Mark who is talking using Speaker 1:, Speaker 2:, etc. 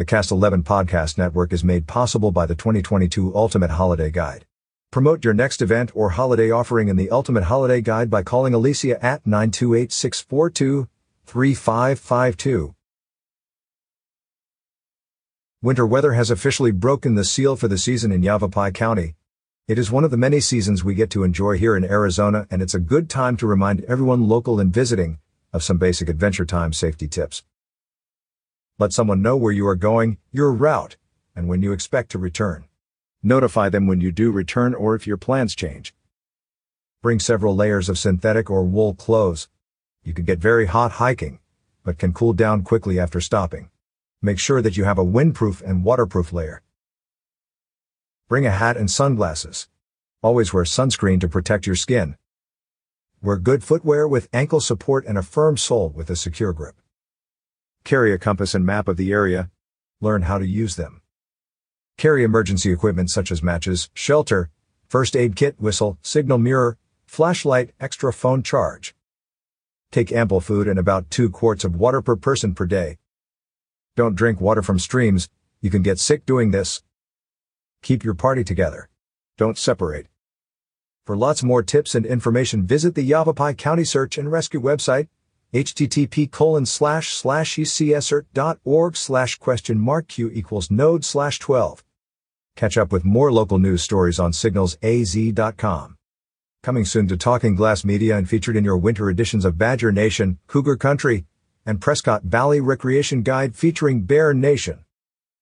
Speaker 1: The Cast 11 Podcast Network is made possible by the 2022 Ultimate Holiday Guide. Promote your next event or holiday offering in the Ultimate Holiday Guide by calling Alicia at 928 642 3552. Winter weather has officially broken the seal for the season in Yavapai County. It is one of the many seasons we get to enjoy here in Arizona, and it's a good time to remind everyone local and visiting of some basic adventure time safety tips. Let someone know where you are going, your route, and when you expect to return. Notify them when you do return or if your plans change. Bring several layers of synthetic or wool clothes. You can get very hot hiking, but can cool down quickly after stopping. Make sure that you have a windproof and waterproof layer. Bring a hat and sunglasses. Always wear sunscreen to protect your skin. Wear good footwear with ankle support and a firm sole with a secure grip. Carry a compass and map of the area. Learn how to use them. Carry emergency equipment such as matches, shelter, first aid kit, whistle, signal mirror, flashlight, extra phone charge. Take ample food and about 2 quarts of water per person per day. Don't drink water from streams, you can get sick doing this. Keep your party together. Don't separate. For lots more tips and information, visit the Yavapai County Search and Rescue website, http colon slash slash ecsert.org slash question mark q equals node slash 12. Catch up with more local news stories on signalsaz.com. Coming soon to Talking Glass Media and featured in your winter editions of Badger Nation, Cougar Country, and Prescott Valley Recreation Guide featuring Bear Nation.